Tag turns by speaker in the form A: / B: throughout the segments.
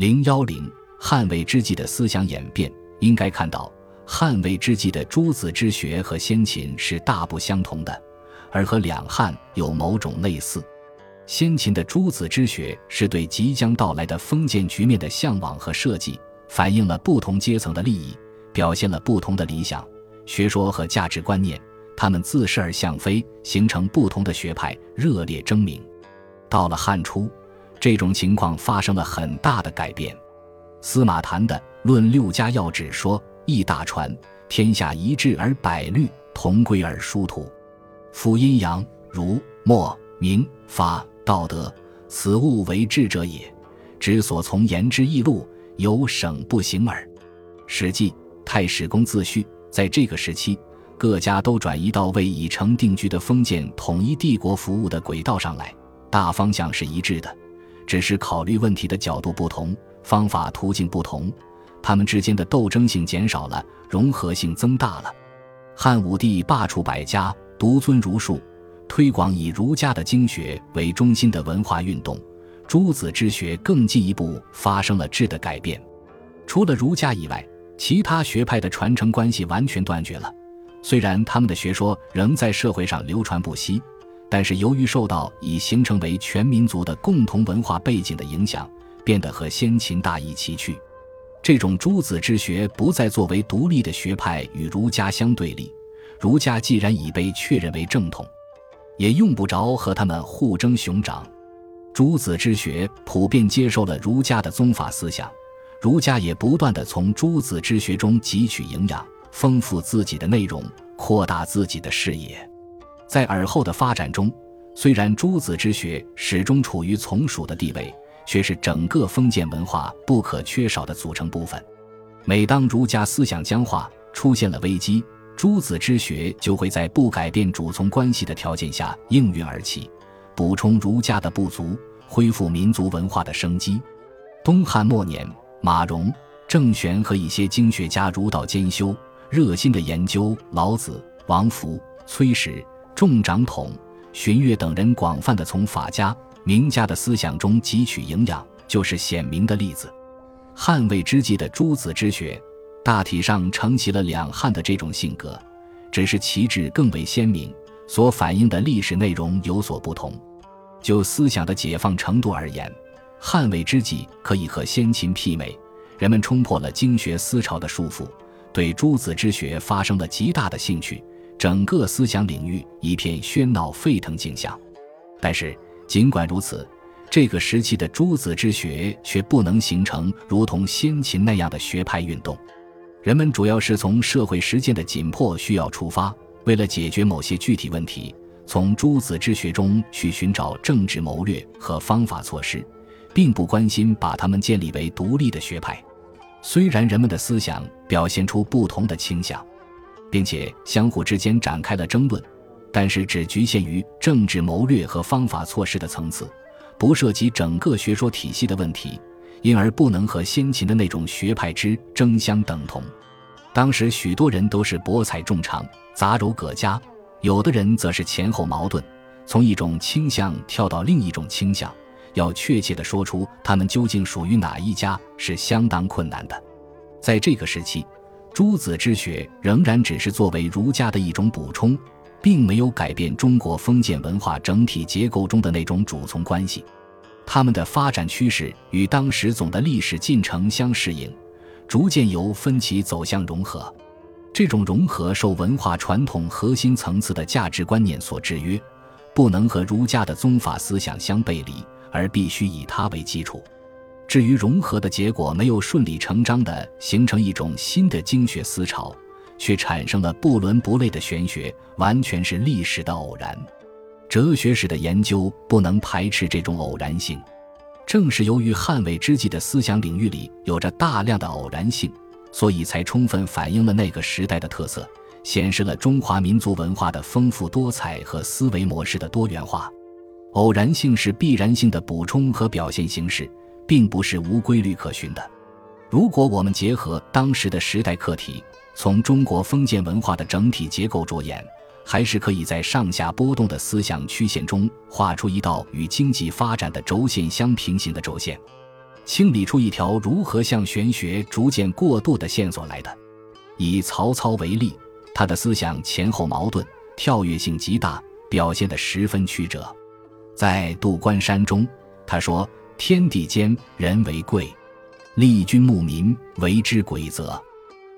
A: 零幺零汉魏之际的思想演变，应该看到汉魏之际的诸子之学和先秦是大不相同的，而和两汉有某种类似。先秦的诸子之学是对即将到来的封建局面的向往和设计，反映了不同阶层的利益，表现了不同的理想、学说和价值观念。他们自是而相非，形成不同的学派，热烈争鸣。到了汉初，这种情况发生了很大的改变。司马谈的《论六家要旨》说：“易大传，天下一致而百律同归而殊途，夫阴阳、儒、墨、明、法。”道德，此物为智者也。之所从言之易路，有省不行耳。史记太史公自序，在这个时期，各家都转移到为已成定居的封建统一帝国服务的轨道上来，大方向是一致的，只是考虑问题的角度不同，方法途径不同，他们之间的斗争性减少了，融合性增大了。汉武帝罢黜百家，独尊儒术。推广以儒家的经学为中心的文化运动，诸子之学更进一步发生了质的改变。除了儒家以外，其他学派的传承关系完全断绝了。虽然他们的学说仍在社会上流传不息，但是由于受到已形成为全民族的共同文化背景的影响，变得和先秦大异其趣。这种诸子之学不再作为独立的学派与儒家相对立。儒家既然已被确认为正统。也用不着和他们互争熊掌。诸子之学普遍接受了儒家的宗法思想，儒家也不断的从诸子之学中汲取营养，丰富自己的内容，扩大自己的视野。在尔后的发展中，虽然诸子之学始终处于从属的地位，却是整个封建文化不可缺少的组成部分。每当儒家思想僵化，出现了危机。诸子之学就会在不改变主从关系的条件下应运而起，补充儒家的不足，恢复民族文化的生机。东汉末年，马融、郑玄和一些经学家儒道兼修，热心的研究老子、王弗、崔实、仲长统、荀悦等人，广泛的从法家、名家的思想中汲取营养，就是显明的例子。汉魏之际的诸子之学。大体上承袭了两汉的这种性格，只是旗帜更为鲜明，所反映的历史内容有所不同。就思想的解放程度而言，汉魏之际可以和先秦媲美。人们冲破了经学思潮的束缚，对诸子之学发生了极大的兴趣，整个思想领域一片喧闹沸腾景象。但是，尽管如此，这个时期的诸子之学却不能形成如同先秦那样的学派运动。人们主要是从社会实践的紧迫需要出发，为了解决某些具体问题，从诸子之学中去寻找政治谋略和方法措施，并不关心把他们建立为独立的学派。虽然人们的思想表现出不同的倾向，并且相互之间展开了争论，但是只局限于政治谋略和方法措施的层次，不涉及整个学说体系的问题。因而不能和先秦的那种学派之争相等同。当时许多人都是博采众长，杂糅各家；有的人则是前后矛盾，从一种倾向跳到另一种倾向。要确切地说出他们究竟属于哪一家，是相当困难的。在这个时期，诸子之学仍然只是作为儒家的一种补充，并没有改变中国封建文化整体结构中的那种主从关系。他们的发展趋势与当时总的历史进程相适应，逐渐由分歧走向融合。这种融合受文化传统核心层次的价值观念所制约，不能和儒家的宗法思想相背离，而必须以它为基础。至于融合的结果没有顺理成章地形成一种新的经学思潮，却产生了不伦不类的玄学，完全是历史的偶然。哲学史的研究不能排斥这种偶然性，正是由于汉魏之际的思想领域里有着大量的偶然性，所以才充分反映了那个时代的特色，显示了中华民族文化的丰富多彩和思维模式的多元化。偶然性是必然性的补充和表现形式，并不是无规律可循的。如果我们结合当时的时代课题，从中国封建文化的整体结构着眼。还是可以在上下波动的思想曲线中画出一道与经济发展的轴线相平行的轴线。清理出一条如何向玄学逐渐过渡的线索来的。以曹操为例，他的思想前后矛盾，跳跃性极大，表现得十分曲折。在《渡关山》中，他说：“天地间，人为贵；利君牧民，为之鬼则；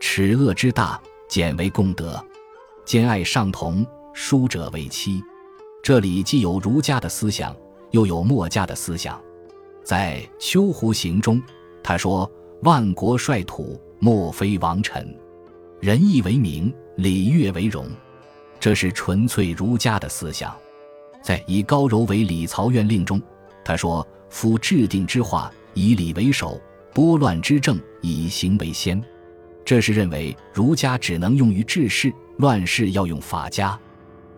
A: 耻恶之大，简为功德；兼爱上同，疏者为妻。”这里既有儒家的思想，又有墨家的思想。在《秋胡行》中，他说：“万国率土，莫非王臣；仁义为名，礼乐为荣。”这是纯粹儒家的思想。在以高柔为礼曹院令中，他说：“夫制定之化，以礼为首；拨乱之政，以刑为先。”这是认为儒家只能用于治世，乱世要用法家。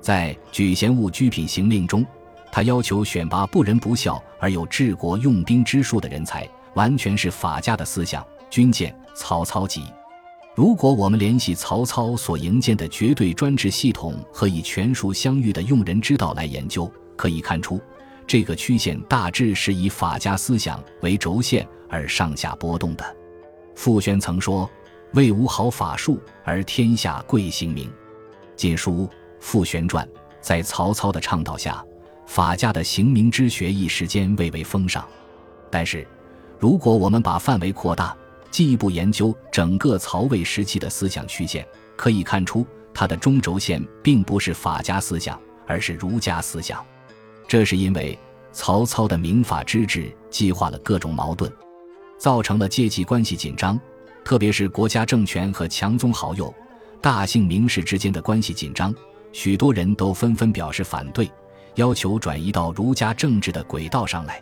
A: 在《举贤务居品行令》中，他要求选拔不仁不孝而有治国用兵之术的人才，完全是法家的思想。军舰曹操集。如果我们联系曹操所营建的绝对专制系统和以权术相遇的用人之道来研究，可以看出，这个曲线大致是以法家思想为轴线而上下波动的。傅玄曾说：“魏无好法术，而天下贵刑名。”《晋书·傅玄传》在曹操的倡导下。法家的刑名之学一时间蔚为风尚，但是，如果我们把范围扩大，进一步研究整个曹魏时期的思想曲线，可以看出，它的中轴线并不是法家思想，而是儒家思想。这是因为曹操的民法之治激化了各种矛盾，造成了阶级关系紧张，特别是国家政权和强宗好友、大姓名士之间的关系紧张，许多人都纷纷表示反对。要求转移到儒家政治的轨道上来。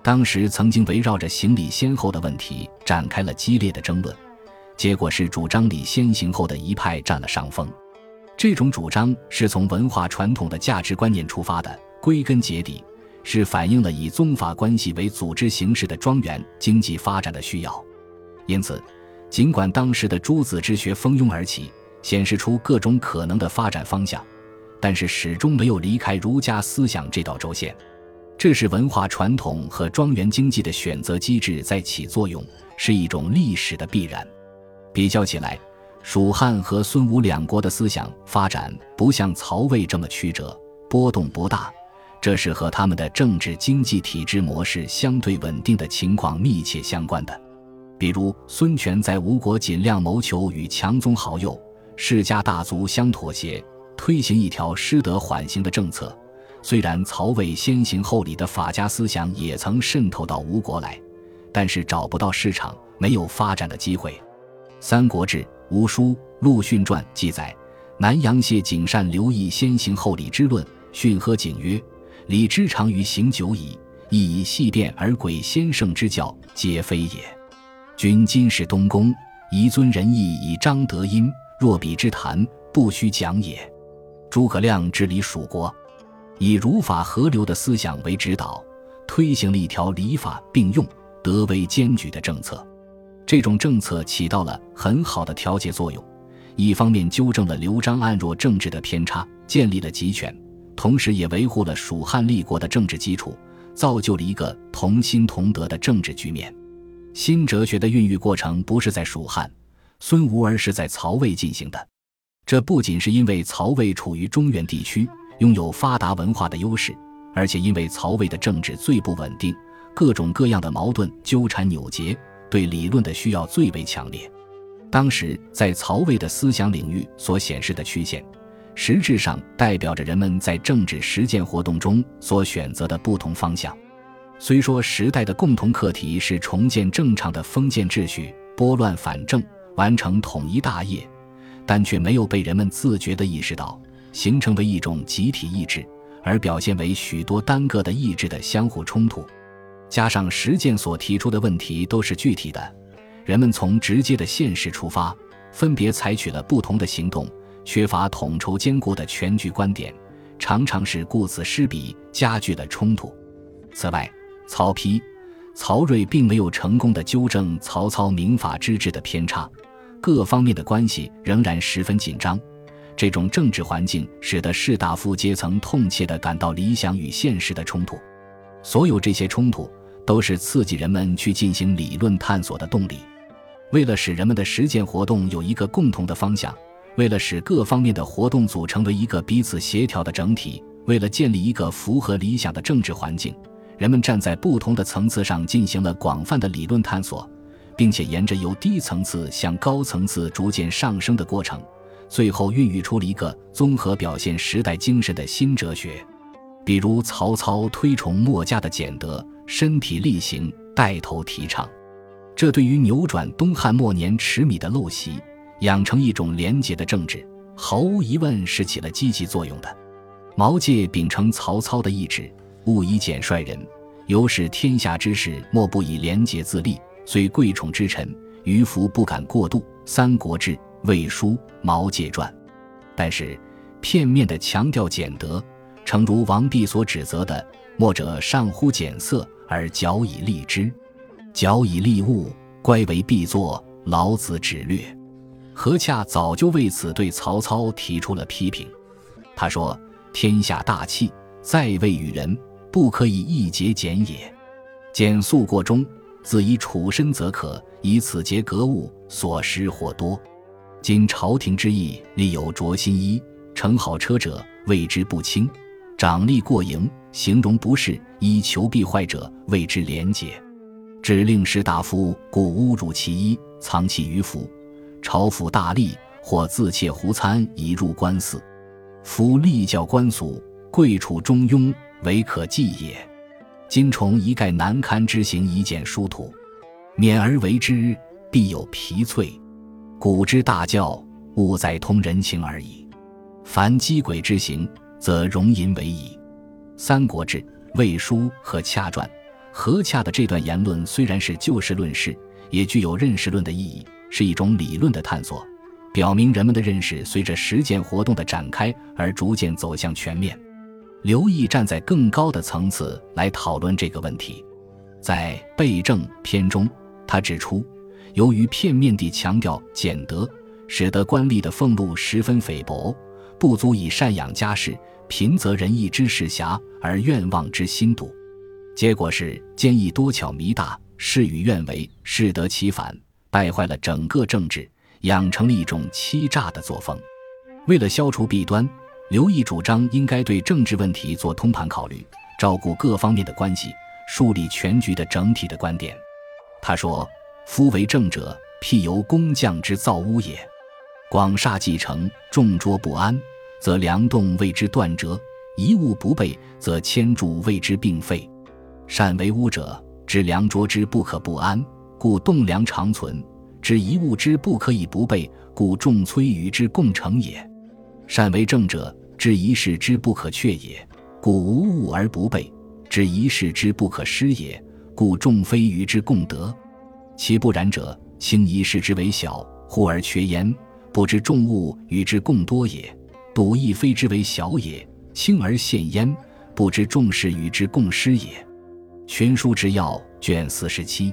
A: 当时曾经围绕着行礼先后的问题展开了激烈的争论，结果是主张礼先行后的一派占了上风。这种主张是从文化传统的价值观念出发的，归根结底是反映了以宗法关系为组织形式的庄园经济发展的需要。因此，尽管当时的诸子之学蜂拥而起，显示出各种可能的发展方向。但是始终没有离开儒家思想这道轴线，这是文化传统和庄园经济的选择机制在起作用，是一种历史的必然。比较起来，蜀汉和孙吴两国的思想发展不像曹魏这么曲折，波动不大，这是和他们的政治经济体制模式相对稳定的情况密切相关的。比如孙权在吴国尽量谋求与强宗好友、世家大族相妥协。推行一条失德缓刑的政策，虽然曹魏先行后礼的法家思想也曾渗透到吴国来，但是找不到市场，没有发展的机会。《三国志·吴书·陆逊传》记载，南阳谢景善留意先行后礼之论，训呵景曰：“礼之长于行久矣，亦以细变而诡先圣之教，皆非也。君今是东宫，宜尊仁义以彰德音，若彼之谈，不须讲也。”诸葛亮治理蜀国，以儒法合流的思想为指导，推行了一条礼法并用、德为兼举的政策。这种政策起到了很好的调节作用，一方面纠正了刘璋暗弱政治的偏差，建立了集权，同时也维护了蜀汉立国的政治基础，造就了一个同心同德的政治局面。新哲学的孕育过程不是在蜀汉、孙吴，而是在曹魏进行的。这不仅是因为曹魏处于中原地区，拥有发达文化的优势，而且因为曹魏的政治最不稳定，各种各样的矛盾纠缠扭结，对理论的需要最为强烈。当时在曹魏的思想领域所显示的曲线，实质上代表着人们在政治实践活动中所选择的不同方向。虽说时代的共同课题是重建正常的封建秩序，拨乱反正，完成统一大业。但却没有被人们自觉地意识到，形成为一种集体意志，而表现为许多单个的意志的相互冲突。加上实践所提出的问题都是具体的，人们从直接的现实出发，分别采取了不同的行动，缺乏统筹兼顾的全局观点，常常是顾此失彼，加剧了冲突。此外，曹丕、曹睿并没有成功的纠正曹操明法之治的偏差。各方面的关系仍然十分紧张，这种政治环境使得士大夫阶层痛切地感到理想与现实的冲突。所有这些冲突都是刺激人们去进行理论探索的动力。为了使人们的实践活动有一个共同的方向，为了使各方面的活动组成为一个彼此协调的整体，为了建立一个符合理想的政治环境，人们站在不同的层次上进行了广泛的理论探索，并且沿着由低层次向高层次逐渐上升的过程，最后孕育出了一个综合表现时代精神的新哲学。比如曹操推崇墨家的俭德，身体力行，带头提倡。这对于扭转东汉末年持米的陋习，养成一种廉洁的政治，毫无疑问是起了积极作用的。毛玠秉承曹操的意志，勿以俭率人，由使天下之事莫不以廉洁自立。虽贵宠之臣，余福不敢过度。《三国志·魏书·毛玠传》。但是，片面的强调俭德，诚如王弼所指责的：“墨者上乎俭色，而矫以立之。”矫以立物，乖为必作。老子指略，何洽早就为此对曹操提出了批评。他说：“天下大器，在位于人，不可以一节俭也。俭素过中，自以处身则可，以此节格物，所失或多。今朝廷之意，立有着新衣、乘好车者，谓之不轻；长吏过盈，形容不适，以求必坏者，谓之廉洁。”指令士大夫故侮辱其衣，藏其于府；朝府大吏或自窃胡餐以入官司。夫立教官俗，贵处中庸，唯可计也。今崇一概难堪之行，以简殊途，免而为之，必有疲瘁。古之大教，务在通人情而已。凡积轨之行，则容淫为矣。《三国志·魏书》和洽传。何洽的这段言论虽然是就事论事，也具有认识论的意义，是一种理论的探索，表明人们的认识随着实践活动的展开而逐渐走向全面。刘毅站在更高的层次来讨论这个问题，在《备政》篇中，他指出，由于片面地强调俭德，使得官吏的俸禄十分菲薄，不足以赡养家事，贫则仁义之事狭，而愿望之心笃。结果是奸议多巧弥大，事与愿违，适得其反，败坏了整个政治，养成了一种欺诈的作风。为了消除弊端，刘毅主张应该对政治问题做通盘考虑，照顾各方面的关系，树立全局的整体的观点。他说：“夫为政者，辟由工匠之造屋也。广厦既成，众拙不安，则梁栋为之断折；一物不备，则千柱为之并废。”善为屋者，知良拙之不可不安，故栋梁长存；知一物之不可以不备，故众摧与之共成也。善为政者，知一事之不可却也，故无物而不备；知一事之不可失也，故众非与之共得。其不然者，轻一事之为小，忽而缺焉，不知众物与之共多也；笃亦非之为小也，轻而现焉，不知众事与之共失也。群书之要卷四十七。